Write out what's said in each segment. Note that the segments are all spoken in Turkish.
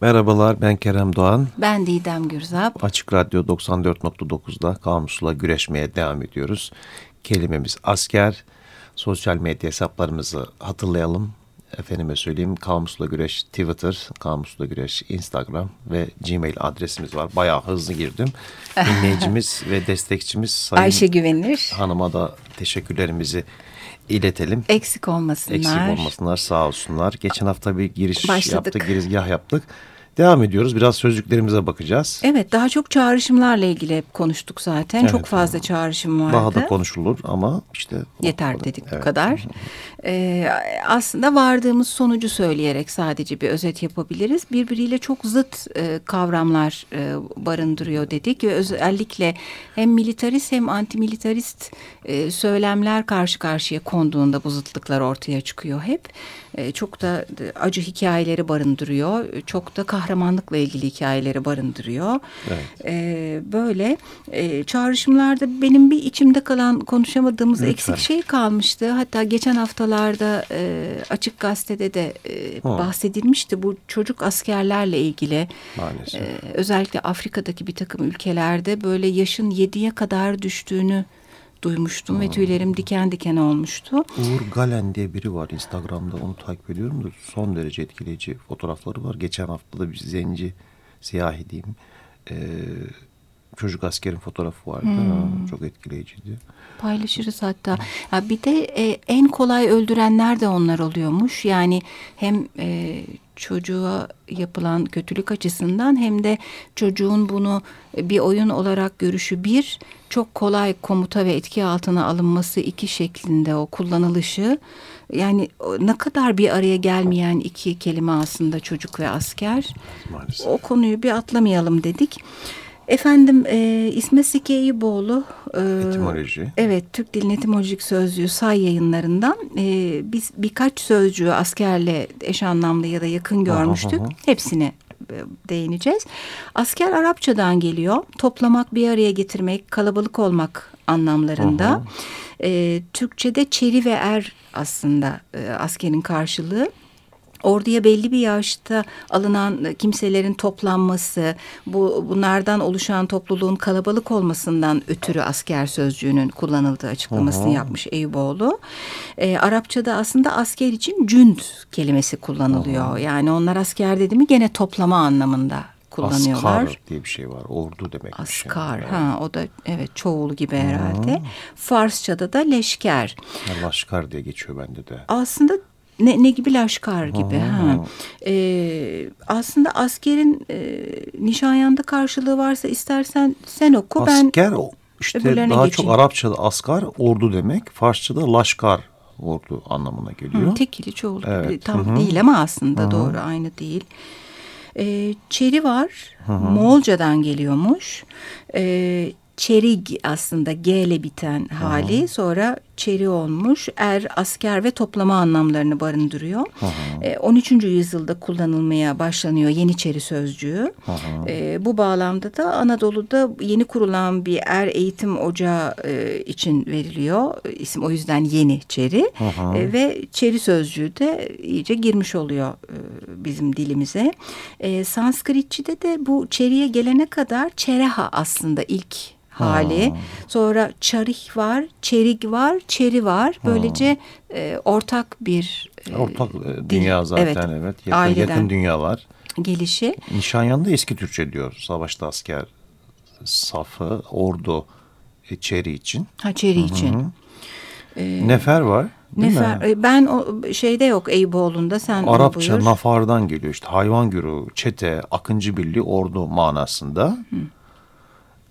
Merhabalar ben Kerem Doğan. Ben Didem Gürzap. Açık Radyo 94.9'da kamusla güreşmeye devam ediyoruz. Kelimemiz asker. Sosyal medya hesaplarımızı hatırlayalım. Efendime söyleyeyim Kamusla Güreş Twitter, Kamusla Güreş Instagram ve Gmail adresimiz var. Bayağı hızlı girdim. Dinleyicimiz ve destekçimiz Sayın Ayşe Güvenir. Hanıma da teşekkürlerimizi iletelim. Eksik olmasınlar. Eksik olmasınlar sağ olsunlar. Geçen hafta bir giriş Başladık. yaptık, girizgah yaptık. Devam ediyoruz. Biraz sözcüklerimize bakacağız. Evet daha çok çağrışımlarla ilgili hep konuştuk zaten. Evet, çok fazla çağrışım vardı. Daha da konuşulur ama işte... Yeter dedik bu kadar. Ee, aslında vardığımız sonucu söyleyerek sadece bir özet yapabiliriz. Birbiriyle çok zıt e, kavramlar e, barındırıyor dedik ve özellikle hem militarist hem antimilitarist e, söylemler karşı karşıya konduğunda bu zıtlıklar ortaya çıkıyor hep. E, çok da acı hikayeleri barındırıyor. Çok da kahramanlıkla ilgili hikayeleri barındırıyor. Evet. E, böyle e, çağrışımlarda benim bir içimde kalan konuşamadığımız Lütfen. eksik şey kalmıştı. Hatta geçen haftalarda e, Açık Gazete'de de e, bahsedilmişti. Bu çocuk askerlerle ilgili. Maalesef. E, özellikle Afrika'daki bir takım ülkelerde böyle yaşın yediye kadar düştüğünü duymuştum ve tüylerim diken diken olmuştu. Uğur Galen diye biri var Instagram'da onu takip ediyorum da son derece etkileyici fotoğrafları var. Geçen hafta da bir zenci siyahi diyeyim ee, çocuk askerin fotoğrafı vardı. Ha, çok etkileyiciydi. Paylaşırız hatta. Ya bir de e, en kolay öldürenler de onlar oluyormuş. Yani hem e, çocuğa yapılan kötülük açısından hem de çocuğun bunu bir oyun olarak görüşü bir, çok kolay komuta ve etki altına alınması iki şeklinde o kullanılışı. Yani ne kadar bir araya gelmeyen iki kelime aslında çocuk ve asker. Maalesef. O konuyu bir atlamayalım dedik. Efendim e, İsmet Sike İboğlu e, Etimoloji. Evet Türk Dilin Etimolojik Sözlüğü say yayınlarından e, biz birkaç sözcüğü askerle eş anlamlı ya da yakın görmüştük. aha. Hepsine e, değineceğiz. Asker Arapçadan geliyor. Toplamak, bir araya getirmek, kalabalık olmak anlamlarında. E, Türkçe'de çeri ve er aslında e, askerin karşılığı. Orduya belli bir yaşta alınan kimselerin toplanması, bu bunlardan oluşan topluluğun kalabalık olmasından ötürü asker sözcüğünün kullanıldığı açıklamasını yapmış Eyüboğlu. Ee, Arapçada aslında asker için cünd kelimesi kullanılıyor. Yani onlar asker dedi mi gene toplama anlamında kullanıyorlar. Askar diye bir şey var. Ordu demek. Askar, ha o da evet çoğul gibi herhalde. Farsçada da leşker. Laşkar diye geçiyor bende de. Aslında ne, ne gibi laşkar gibi. Ha. Ee, aslında askerin e, Nişanyan'da karşılığı varsa istersen sen oku ben Asker işte öbürlerine daha geçeyim. çok Arapçada askar ordu demek. Farsçada laşkar ordu anlamına geliyor. Hı, tekili çoğul gibi. Evet, tam hı hı. değil ama aslında doğru aynı değil. Ee, çeri var. Moğolcadan geliyormuş. Ee, çerig aslında G ile biten hali sonra çeri olmuş. Er, asker ve toplama anlamlarını barındırıyor. Ee, 13. yüzyılda kullanılmaya başlanıyor Yeniçeri sözcüğü. Ee, bu bağlamda da Anadolu'da yeni kurulan bir er eğitim ocağı e, için veriliyor. İsim o yüzden Yeniçeri. E, ve çeri sözcüğü de iyice girmiş oluyor e, bizim dilimize. E, Sanskritçide de bu çeriye gelene kadar çereha aslında ilk hali. Sonra çarih var, çerig var, çeri var. Böylece e, ortak bir e, Ortak e, dil. dünya zaten evet. Yakın, Aileden yakın dünyalar. gelişi. Nişanyan'da eski Türkçe diyor. Savaşta asker safı, ordu, e, çeri için. Ha çeri için. Nefer var. Değil Nefer, mi? e, ben o şeyde yok Eyüboğlu'nda sen Arapça nafardan geliyor işte hayvan güruhu, çete, akıncı birliği, ordu manasında.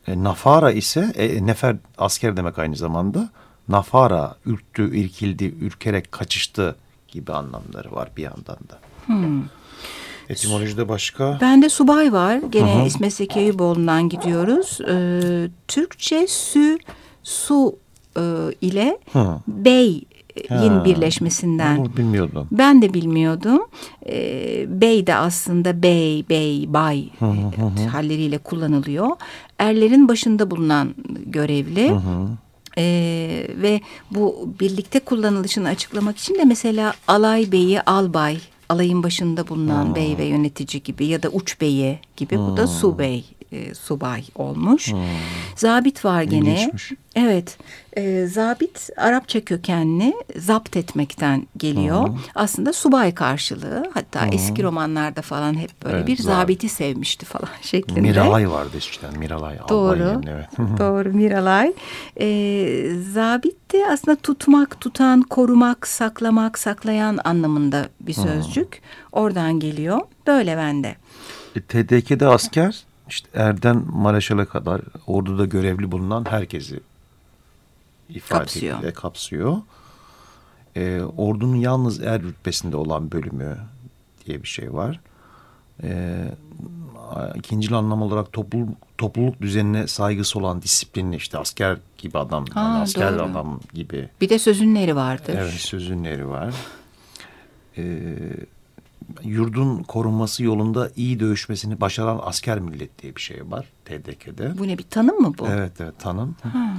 E, nafara ise e, nefer asker demek aynı zamanda. Nafara ürktü, irkildi, ürkerek kaçıştı gibi anlamları var bir yandan da. Etimolojide başka? Bende subay var. Gene İsmet Zeki Eyüboğlu'ndan gidiyoruz. Ee, Türkçe sü, su e, ile Hı. bey yin Ha, birleşmesinden. Bunu bilmiyordum. Ben de bilmiyordum. Ee, bey de aslında bey, bey, bay e, halleriyle kullanılıyor. Erlerin başında bulunan görevli. Ee, ve bu birlikte kullanılışını açıklamak için de mesela alay beyi albay alayın başında bulunan bey ve yönetici gibi ya da uç beyi gibi. Bu da su bey e, subay olmuş. Hmm. Zabit var gene. İlginçmiş. Evet. E, zabit Arapça kökenli zapt etmekten geliyor. Hmm. Aslında subay karşılığı. Hatta hmm. eski romanlarda falan hep böyle evet, bir zabiti sevmişti falan şeklinde. Miralay vardı eskiden. Miralay. Doğru. evet. Doğru Miralay. E, zabit de aslında tutmak, tutan, korumak, saklamak, saklayan anlamında bir sözcük. Hmm. Oradan geliyor. Böyle bende. E, TDK'de asker işte erden Mareşal'a kadar orduda görevli bulunan herkesi ifade kapsıyor. Ee, ordunun yalnız er rütbesinde olan bölümü diye bir şey var. Ee, ikinci anlam olarak topluluk, topluluk düzenine saygısı olan disiplinli işte asker gibi adam, ha, yani asker doğru. adam gibi. Bir de sözünleri vardır. Evet sözünleri var. Ee, yurdun korunması yolunda iyi dövüşmesini başaran asker millet diye bir şey var TDK'de. Bu ne bir tanım mı bu? Evet evet tanım. Ha.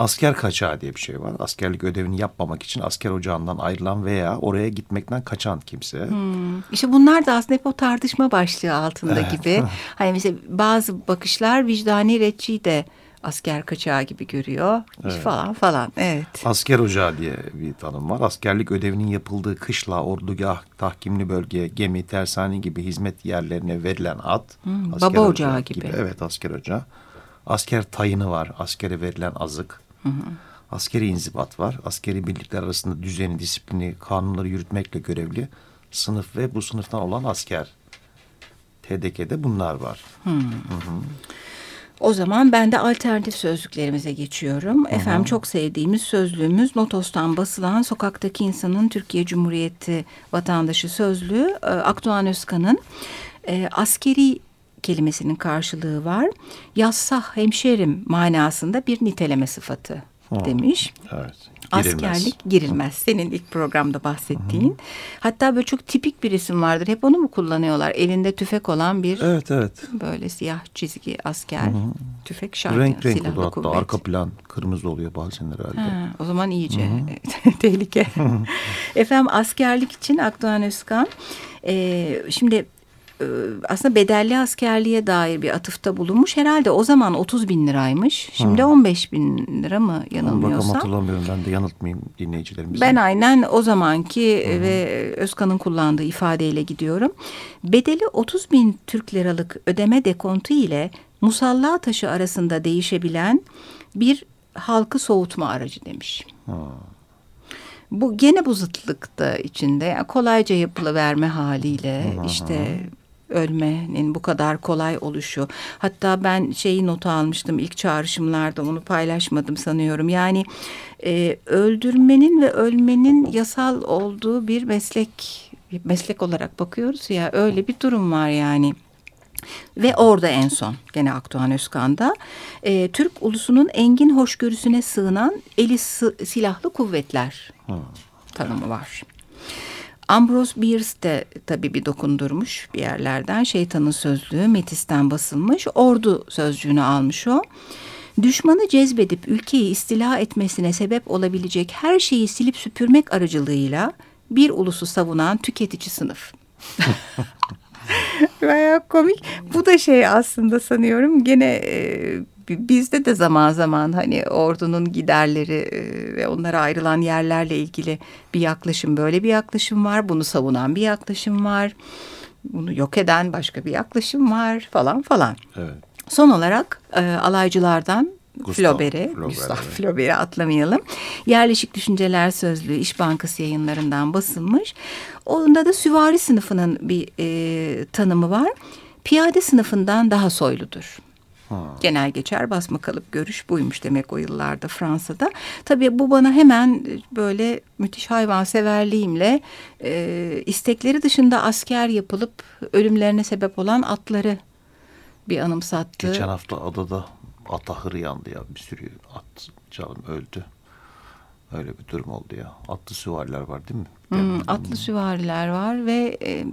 Asker kaçağı diye bir şey var. Askerlik ödevini yapmamak için asker ocağından ayrılan veya oraya gitmekten kaçan kimse. Hmm. İşte bunlar da aslında hep o tartışma başlığı altında evet. gibi. Hani mesela bazı bakışlar vicdani retçiyi de asker kaçağı gibi görüyor evet. falan falan. Evet. Asker ocağı diye bir tanım var. Askerlik ödevinin yapıldığı kışla, ordugah, tahkimli bölge, gemi, tersane gibi hizmet yerlerine verilen ad. Hmm, baba ocağı, ocağı gibi. gibi. Evet asker ocağı. Asker tayını var. Askere verilen azık. Hı hı. Askeri inzibat var. Askeri birlikler arasında düzeni, disiplini, kanunları yürütmekle görevli sınıf ve bu sınıftan olan asker. TDK'de bunlar var. Hı. Hı hı. O zaman ben de alternatif sözlüklerimize geçiyorum. Hı hı. Efendim çok sevdiğimiz sözlüğümüz Notos'tan basılan Sokaktaki İnsanın Türkiye Cumhuriyeti Vatandaşı Sözlüğü. E, Akdoğan Özkan'ın e, askeri kelimesinin karşılığı var. Yassah hemşerim manasında bir niteleme sıfatı Hı. demiş. Evet. Girilmez. Askerlik girilmez. Senin ilk programda bahsettiğin. Hatta böyle çok tipik bir isim vardır. Hep onu mu kullanıyorlar? Elinde tüfek olan bir evet, evet. böyle siyah çizgi asker. Hı hı. Tüfek şart. Renk renk olur hatta kuvvet. arka plan kırmızı oluyor bazen herhalde. Ha, o zaman iyice tehlike. Efendim askerlik için Akdoğan Özkan. Ee, şimdi aslında bedelli askerliğe dair bir atıfta bulunmuş. Herhalde o zaman 30 bin liraymış. Şimdi ha. 15 bin lira mı yanılmıyorsam. Bakalım hatırlamıyorum ben de yanıltmayayım dinleyicilerimizi. Ben aynen o zamanki Hı. ve Özkan'ın kullandığı ifadeyle gidiyorum. Bedeli 30 bin Türk liralık ödeme dekontu ile musalla taşı arasında değişebilen bir halkı soğutma aracı demiş. Ha. Bu gene bu zıtlıkta içinde yani kolayca yapılıverme haliyle Aha. işte ölmenin bu kadar kolay oluşu. Hatta ben şeyi not almıştım ilk çağrışımlarda onu paylaşmadım sanıyorum. Yani e, öldürmenin ve ölmenin yasal olduğu bir meslek meslek olarak bakıyoruz ya öyle bir durum var yani. Ve orada en son gene Akdoğan Özkan'da e, Türk ulusunun engin hoşgörüsüne sığınan eli silahlı kuvvetler hmm. tanımı var. Ambrose Bierce de tabii bir dokundurmuş bir yerlerden. Şeytanın sözlüğü Metis'ten basılmış. Ordu sözcüğünü almış o. Düşmanı cezbedip ülkeyi istila etmesine sebep olabilecek her şeyi silip süpürmek aracılığıyla bir ulusu savunan tüketici sınıf. Baya komik. Bu da şey aslında sanıyorum gene e, bizde de zaman zaman hani ordunun giderleri e, ve onlara ayrılan yerlerle ilgili bir yaklaşım böyle bir yaklaşım var. Bunu savunan bir yaklaşım var. Bunu yok eden başka bir yaklaşım var falan falan. Evet. Son olarak e, alaycılardan Flaubert'i, Gustav Flaubert'i atlamayalım. Yerleşik Düşünceler Sözlüğü İş Bankası yayınlarından basılmış. Onda da süvari sınıfının bir e, tanımı var. Piyade sınıfından daha soyludur. Ha. Genel geçer basma kalıp görüş buymuş demek o yıllarda Fransa'da. Tabii bu bana hemen böyle müthiş hayvanseverliğimle e, istekleri dışında asker yapılıp ölümlerine sebep olan atları bir anımsattı. Geçen hafta adada at ahırı yandı ya bir sürü at canım öldü. Öyle bir durum oldu ya. Atlı süvariler var değil mi? Hmm, atlı süvariler var ve e,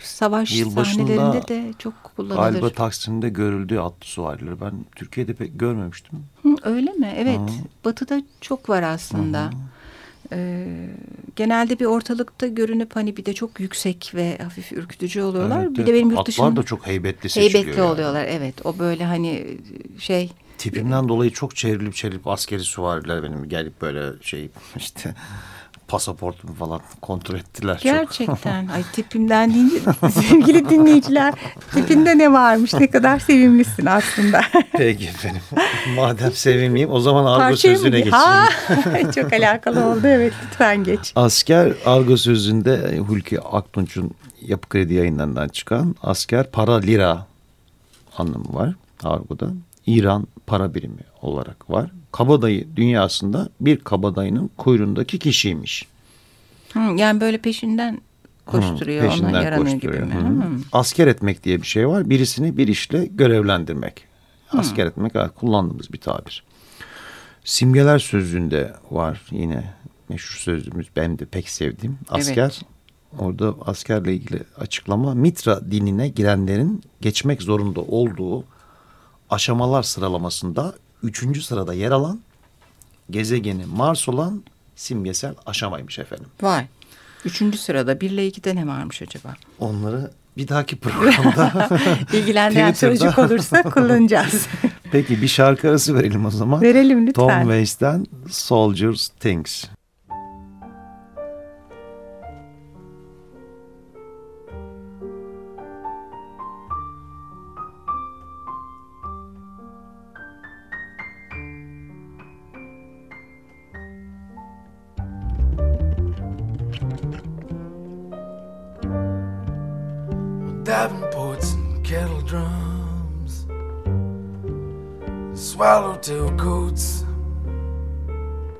savaş sahnelerinde de çok kullanılır. Galiba Taksim'de görüldü atlı süvariler. Ben Türkiye'de pek görmemiştim. Hı, öyle mi? Evet. Hı. Batı'da çok var aslında. Hı. E, genelde bir ortalıkta görünüp hani bir de çok yüksek ve hafif ürkütücü oluyorlar. Evet, bir de benim yurt Atlar dışında da çok heybetli seçiliyor. heybetli yani. oluyorlar. Evet o böyle hani şey Tipimden dolayı çok çevrilip çevrilip askeri süvariler benim gelip böyle şey işte pasaportumu falan kontrol ettiler. Çok. Gerçekten. Ay tipimden deyince sevgili dinleyiciler tipinde ne varmış ne kadar sevimlisin aslında. Peki efendim. Madem sevimliyim o zaman argo Parçayı sözüne geçeyim. Ha, çok alakalı oldu evet lütfen geç. Asker argo sözünde Hulki Aktunç'un Yapı Kredi yayınlarından çıkan asker para lira anlamı var argoda. İran para birimi olarak var. Kabadayı dünyasında bir kabadayının kuyruğundaki kişiymiş. Hı, yani böyle peşinden koşturuyor ona Peşinden yaranıyor gibi koşturuyor. mi? Hı. Hı. Asker etmek diye bir şey var. Birisini bir işle görevlendirmek. Asker etmek evet, kullandığımız bir tabir. Simgeler sözlüğünde var yine meşhur sözlüğümüz benim de pek sevdiğim. Asker Evet. orada askerle ilgili açıklama Mitra dinine girenlerin geçmek zorunda olduğu aşamalar sıralamasında üçüncü sırada yer alan gezegeni Mars olan simgesel aşamaymış efendim. Vay. Üçüncü sırada bir ile ikide ne varmış acaba? Onları bir dahaki programda İlgilendiren sözcük olursa kullanacağız. Peki bir şarkı arası verelim o zaman. Verelim lütfen. Tom Waits'ten Soldiers Things. Swallowtail coats,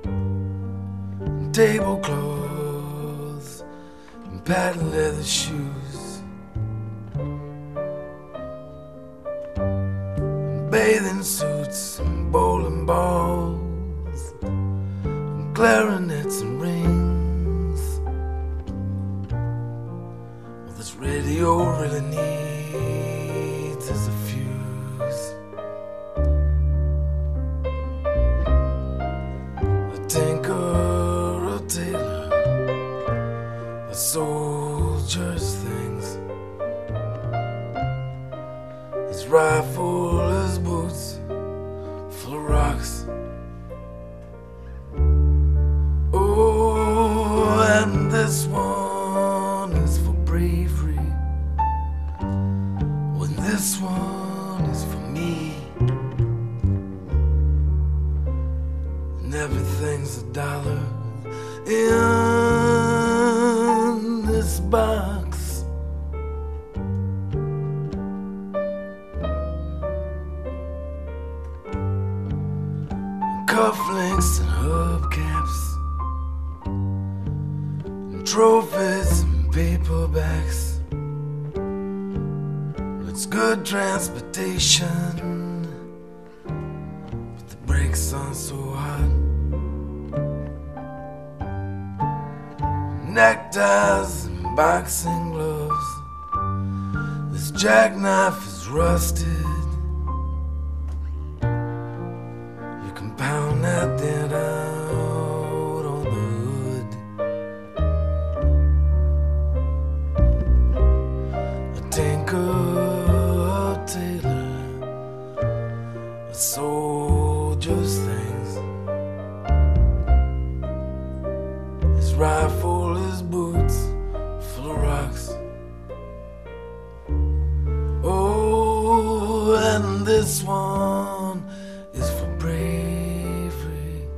and tablecloths, and patent leather shoes, Cufflinks and hubcaps and trophies and paperbacks. It's good transportation, but the brakes aren't so hot. Neckties and boxing gloves. This jackknife is rusted. Soldier's things. His rifle, his boots, full of rocks. Oh, and this one is for bravery.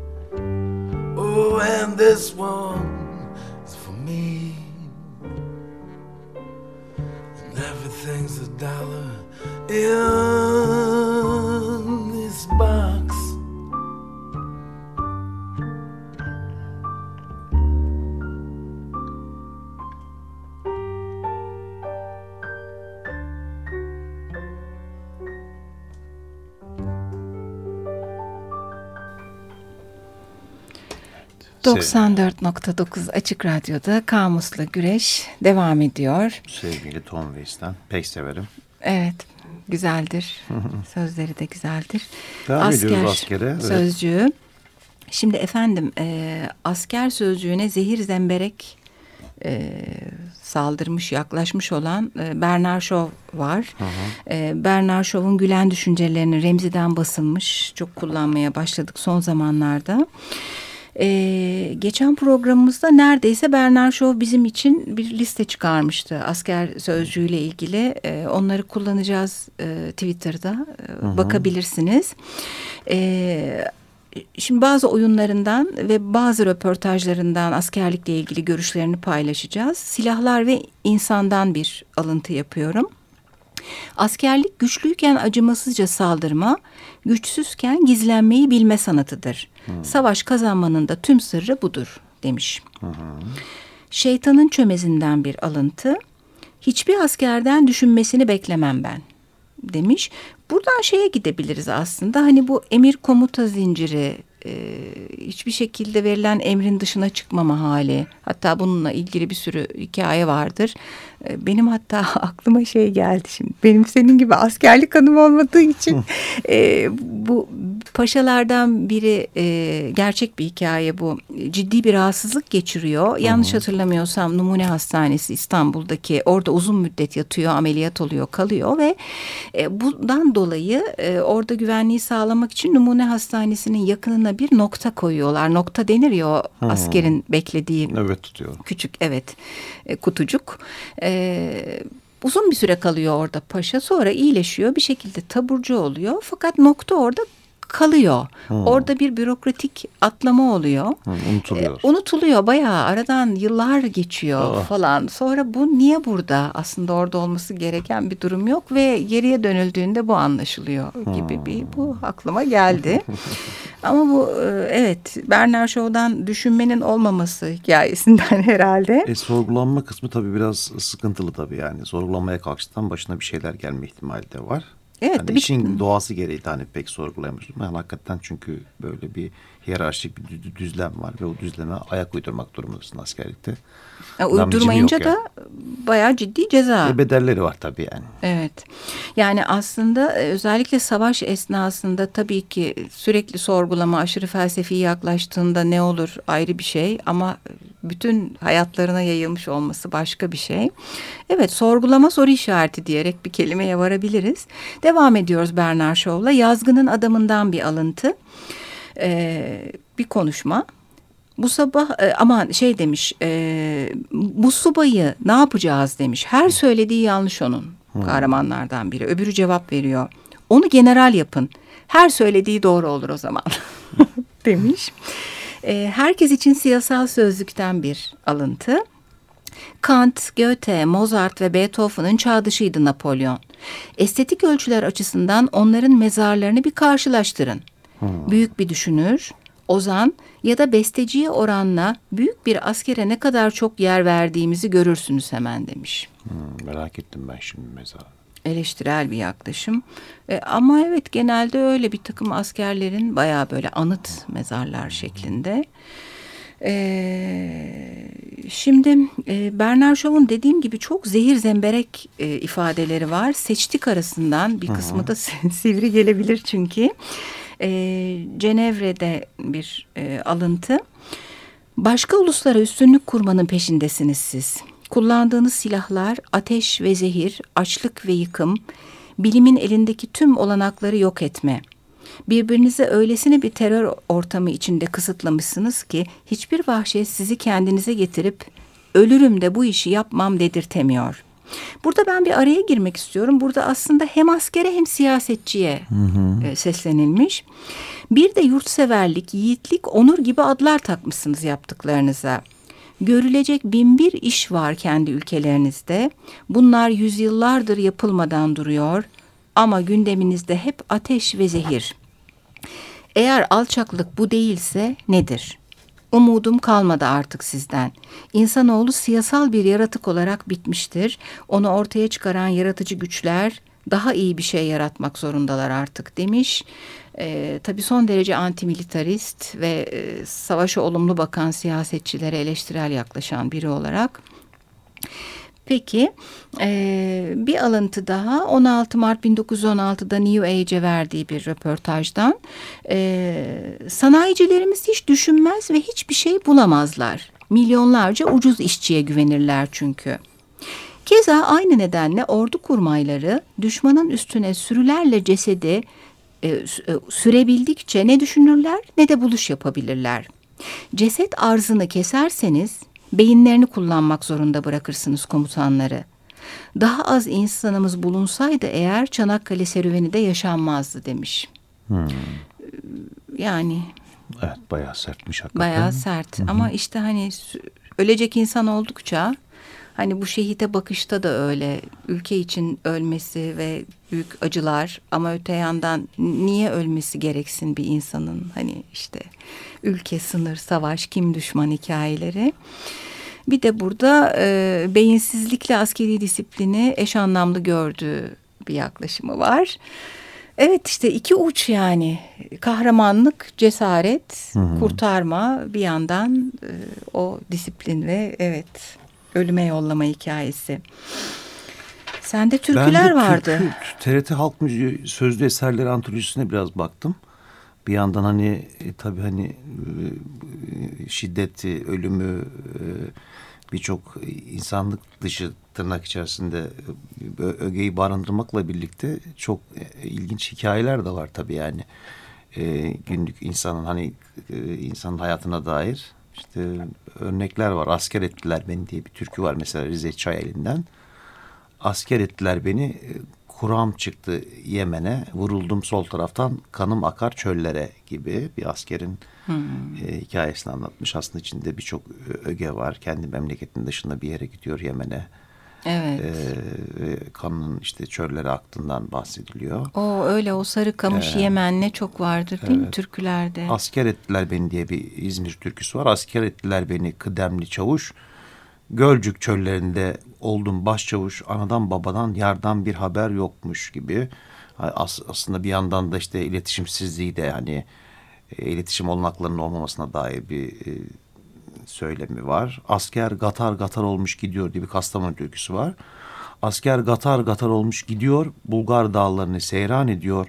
Oh, and this one is for me. And everything's a dollar in 94.9 Açık Radyo'da Kamus'la Güreş devam ediyor. Sevgili Tom Waits'ten pek severim. Evet, güzeldir. Sözleri de güzeldir. Devam ediyoruz askere, evet. Sözcüğü. Şimdi efendim e, asker sözcüğüne zehir zemberek e, saldırmış, yaklaşmış olan e, Bernard Shaw var. E, Bernard Shaw'un Gülen düşüncelerini Remzi'den basılmış. Çok kullanmaya başladık son zamanlarda. Ee, geçen programımızda neredeyse Bernard Shaw bizim için bir liste çıkarmıştı asker sözcüğüyle ilgili. Ee, onları kullanacağız e, Twitter'da e, bakabilirsiniz. Ee, Şimdi bazı oyunlarından ve bazı röportajlarından askerlikle ilgili görüşlerini paylaşacağız. Silahlar ve insandan bir alıntı yapıyorum. Askerlik güçlüyken acımasızca saldırma, güçsüzken gizlenmeyi bilme sanatıdır. Savaş kazanmanın da tüm sırrı budur demiş. Hmm. Şeytanın çömezinden bir alıntı. Hiçbir askerden düşünmesini beklemem ben demiş. Buradan şeye gidebiliriz aslında. Hani bu emir komuta zinciri e, hiçbir şekilde verilen emrin dışına çıkmama hali. Hatta bununla ilgili bir sürü hikaye vardır. E, benim hatta aklıma şey geldi şimdi. Benim senin gibi askerlik anım olmadığı için e, bu paşalardan biri e, gerçek bir hikaye bu. Ciddi bir rahatsızlık geçiriyor. Yanlış hatırlamıyorsam Numune Hastanesi İstanbul'daki orada uzun müddet yatıyor, ameliyat oluyor, kalıyor ve e, bundan dolayı e, orada güvenliği sağlamak için Numune Hastanesi'nin yakınına bir nokta koyuyorlar. Nokta denir ya o askerin beklediği. Evet tutuyor. Küçük evet e, kutucuk. E, uzun bir süre kalıyor orada paşa sonra iyileşiyor bir şekilde taburcu oluyor fakat nokta orada kalıyor. Hmm. Orada bir bürokratik atlama oluyor. Hmm, unutuluyor. E, unutuluyor bayağı aradan yıllar geçiyor oh. falan. Sonra bu niye burada? Aslında orada olması gereken bir durum yok ve geriye dönüldüğünde bu anlaşılıyor hmm. gibi bir bu aklıma geldi. Ama bu e, evet Bernard Shaw'dan düşünmenin olmaması hikayesinden herhalde. E, sorgulanma kısmı tabii biraz sıkıntılı tabii yani. Sorgulanmaya kalkıştan başına bir şeyler gelme ihtimali de var. Evet. Yani işin doğası gereği hani pek sorgulayamıyorsun. Yani hakikaten çünkü böyle bir hiyerarşik bir düzlem var ve o düzleme ayak uydurmak durumundasın askerlikte. Ya, uydurmayınca da yani. bayağı ciddi ceza. E, bedelleri var tabii yani. Evet. Yani aslında e, özellikle savaş esnasında tabii ki sürekli sorgulama aşırı felsefi yaklaştığında ne olur ayrı bir şey ama bütün hayatlarına yayılmış olması başka bir şey. Evet sorgulama soru işareti diyerek bir kelimeye varabiliriz. Devam ediyoruz Bernard Shaw'la. Yazgının adamından bir alıntı. Ee, bir konuşma. Bu sabah e, aman şey demiş e, bu subayı ne yapacağız demiş. Her söylediği yanlış onun hmm. kahramanlardan biri. Öbürü cevap veriyor. Onu general yapın. Her söylediği doğru olur o zaman demiş. E, herkes için siyasal sözlükten bir alıntı. Kant, Goethe, Mozart ve Beethoven'ın çağdışıydı Napolyon. Estetik ölçüler açısından onların mezarlarını bir karşılaştırın. Hmm. Büyük bir düşünür, ozan ya da besteciye oranla büyük bir askere ne kadar çok yer verdiğimizi görürsünüz hemen demiş. Hmm, merak ettim ben şimdi mezar. Eleştirel bir yaklaşım. E, ama evet genelde öyle bir takım askerlerin bayağı böyle anıt mezarlar şeklinde. Ee, şimdi e, Bernard Shaw'un dediğim gibi çok zehir zemberek e, ifadeleri var. Seçtik arasından bir kısmı da sivri gelebilir çünkü e, Cenevre'de bir e, alıntı. Başka uluslara üstünlük kurmanın peşindesiniz siz. Kullandığınız silahlar ateş ve zehir, açlık ve yıkım, bilimin elindeki tüm olanakları yok etme. Birbirinize öylesine bir terör ortamı içinde kısıtlamışsınız ki hiçbir vahşet sizi kendinize getirip ölürüm de bu işi yapmam dedirtemiyor.'' Burada ben bir araya girmek istiyorum. Burada aslında hem askere hem siyasetçiye hı hı. E, seslenilmiş. Bir de yurtseverlik, yiğitlik, onur gibi adlar takmışsınız yaptıklarınıza. Görülecek bin bir iş var kendi ülkelerinizde. Bunlar yüzyıllardır yapılmadan duruyor. Ama gündeminizde hep ateş ve zehir. Eğer alçaklık bu değilse nedir? Umudum kalmadı artık sizden. İnsanoğlu siyasal bir yaratık olarak bitmiştir. Onu ortaya çıkaran yaratıcı güçler daha iyi bir şey yaratmak zorundalar artık demiş. Ee, tabii son derece antimilitarist ve e, savaşa olumlu bakan siyasetçilere eleştirel yaklaşan biri olarak. Peki e, bir alıntı daha 16 Mart 1916'da New Age'e verdiği bir röportajdan e, sanayicilerimiz hiç düşünmez ve hiçbir şey bulamazlar. Milyonlarca ucuz işçiye güvenirler çünkü. Keza aynı nedenle ordu kurmayları düşmanın üstüne sürülerle cesedi e, e, sürebildikçe ne düşünürler ne de buluş yapabilirler. Ceset arzını keserseniz beyinlerini kullanmak zorunda bırakırsınız komutanları. Daha az insanımız bulunsaydı eğer Çanakkale serüveni de yaşanmazdı demiş. Hmm. Yani Evet bayağı sertmiş hakikaten. Bayağı sert Hı -hı. ama işte hani ölecek insan oldukça hani bu şehite bakışta da öyle ülke için ölmesi ve büyük acılar ama öte yandan niye ölmesi gereksin bir insanın hani işte ülke sınır savaş kim düşman hikayeleri. Bir de burada e, beyinsizlikle askeri disiplini eş anlamlı gördüğü bir yaklaşımı var. Evet işte iki uç yani kahramanlık, cesaret, hı hı. kurtarma bir yandan e, o disiplin ve evet ölüme yollama hikayesi. Sende türküler ben de vardı. Türkü, TRT Halk Müziği Sözlü Eserleri Antolojisi'ne biraz baktım. Bir yandan hani e, tabii hani e, şiddeti, ölümü, e, birçok insanlık dışı tırnak içerisinde e, ögeyi barındırmakla birlikte çok e, ilginç hikayeler de var tabii yani. E, günlük insanın hani e, insanın hayatına dair işte örnekler var. Asker ettiler beni diye bir türkü var mesela Rize Çayeli'nden. Asker ettiler beni kuram çıktı Yemen'e vuruldum sol taraftan kanım akar çöllere gibi bir askerin hmm. e, hikayesini anlatmış. Aslında içinde birçok öge var. Kendi memleketinin dışında bir yere gidiyor Yemen'e. Evet. E, kanının işte çöllere aktığından bahsediliyor. O öyle o sarı kamış ee, Yemen'le çok vardır değil evet. mi türkülerde? Asker ettiler beni diye bir İzmir türküsü var. Asker ettiler beni kıdemli çavuş. Gölcük çöllerinde oldum başçavuş. Anadan babadan yardan bir haber yokmuş gibi. As, aslında bir yandan da işte iletişimsizliği de yani e, iletişim olanaklarının olmamasına dair bir e, söylemi var. Asker gatar gatar olmuş gidiyor diye bir Kastamonu türküsü var. Asker gatar gatar olmuş gidiyor. Bulgar dağlarını seyran ediyor.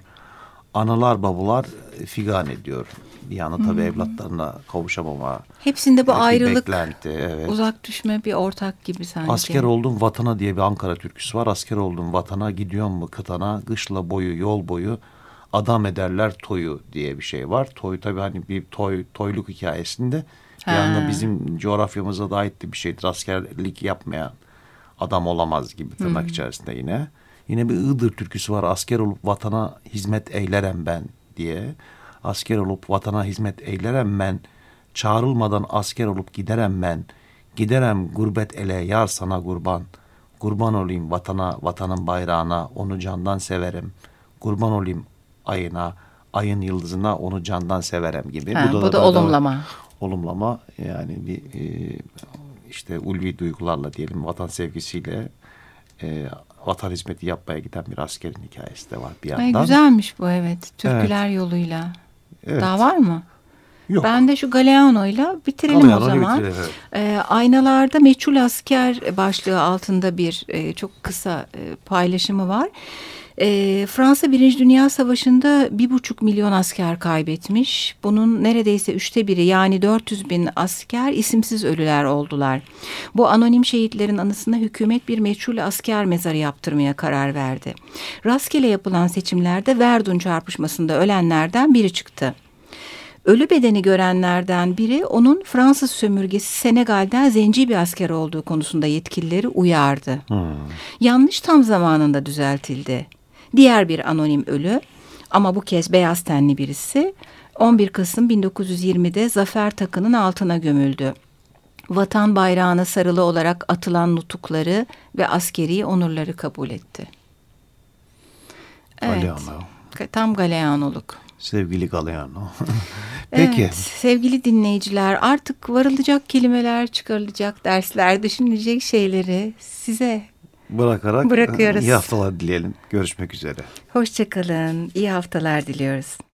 Analar babalar figan ediyor. Bir yana tabii hmm. evlatlarına kavuşamama. Hepsinde bu ayrılık, beklenti, evet. uzak düşme bir ortak gibi sanki. Asker oldum vatana diye bir Ankara türküsü var. Asker oldum vatana gidiyorum mu kıtana kışla boyu yol boyu adam ederler toyu diye bir şey var. Toy tabii hani bir toy toyluk hikayesinde bir anda bizim coğrafyamıza da ait bir şeydir. Askerlik yapmayan adam olamaz gibi tırnak hmm. içerisinde yine. Yine bir Iğdır türküsü var. Asker olup vatana hizmet eylerem ben diye. Asker olup vatana hizmet eylerem ben. Çağrılmadan asker olup giderem ben. Giderem gurbet ele yar sana kurban. Kurban olayım vatana, vatanın bayrağına, onu candan severim. Kurban olayım ayına, ayın yıldızına, onu candan severim gibi. Ha, bu da, bu da, da olumlama olumlama yani bir e, işte ulvi duygularla diyelim vatan sevgisiyle e, vatan hizmeti yapmaya giden bir askerin hikayesi de var bir yandan. Ay, güzelmiş bu evet. Türküler evet. yoluyla. Evet. Daha var mı? Yok. Ben de şu Galeano'yla bitirelim Galeano o zaman. Bitirelim, evet. e, aynalarda meçhul asker başlığı altında bir e, çok kısa e, paylaşımı var. E, Fransa Birinci Dünya Savaşı'nda bir buçuk milyon asker kaybetmiş. Bunun neredeyse üçte biri yani 400 bin asker isimsiz ölüler oldular. Bu anonim şehitlerin anısına hükümet bir meçhul asker mezarı yaptırmaya karar verdi. Rastgele yapılan seçimlerde Verdun çarpışmasında ölenlerden biri çıktı. Ölü bedeni görenlerden biri onun Fransız sömürgesi Senegal'den zenci bir asker olduğu konusunda yetkilileri uyardı. Hmm. Yanlış tam zamanında düzeltildi. Diğer bir anonim ölü ama bu kez beyaz tenli birisi 11 Kasım 1920'de Zafer Takı'nın altına gömüldü. Vatan bayrağına sarılı olarak atılan nutukları ve askeri onurları kabul etti. Evet. Galeano. Tam Galeanoluk. Sevgili Galeano. Peki. Evet, sevgili dinleyiciler artık varılacak kelimeler, çıkarılacak dersler, düşünülecek şeyleri size bırakarak Bırakıyoruz. iyi haftalar dileyelim. Görüşmek üzere. Hoşçakalın. İyi haftalar diliyoruz.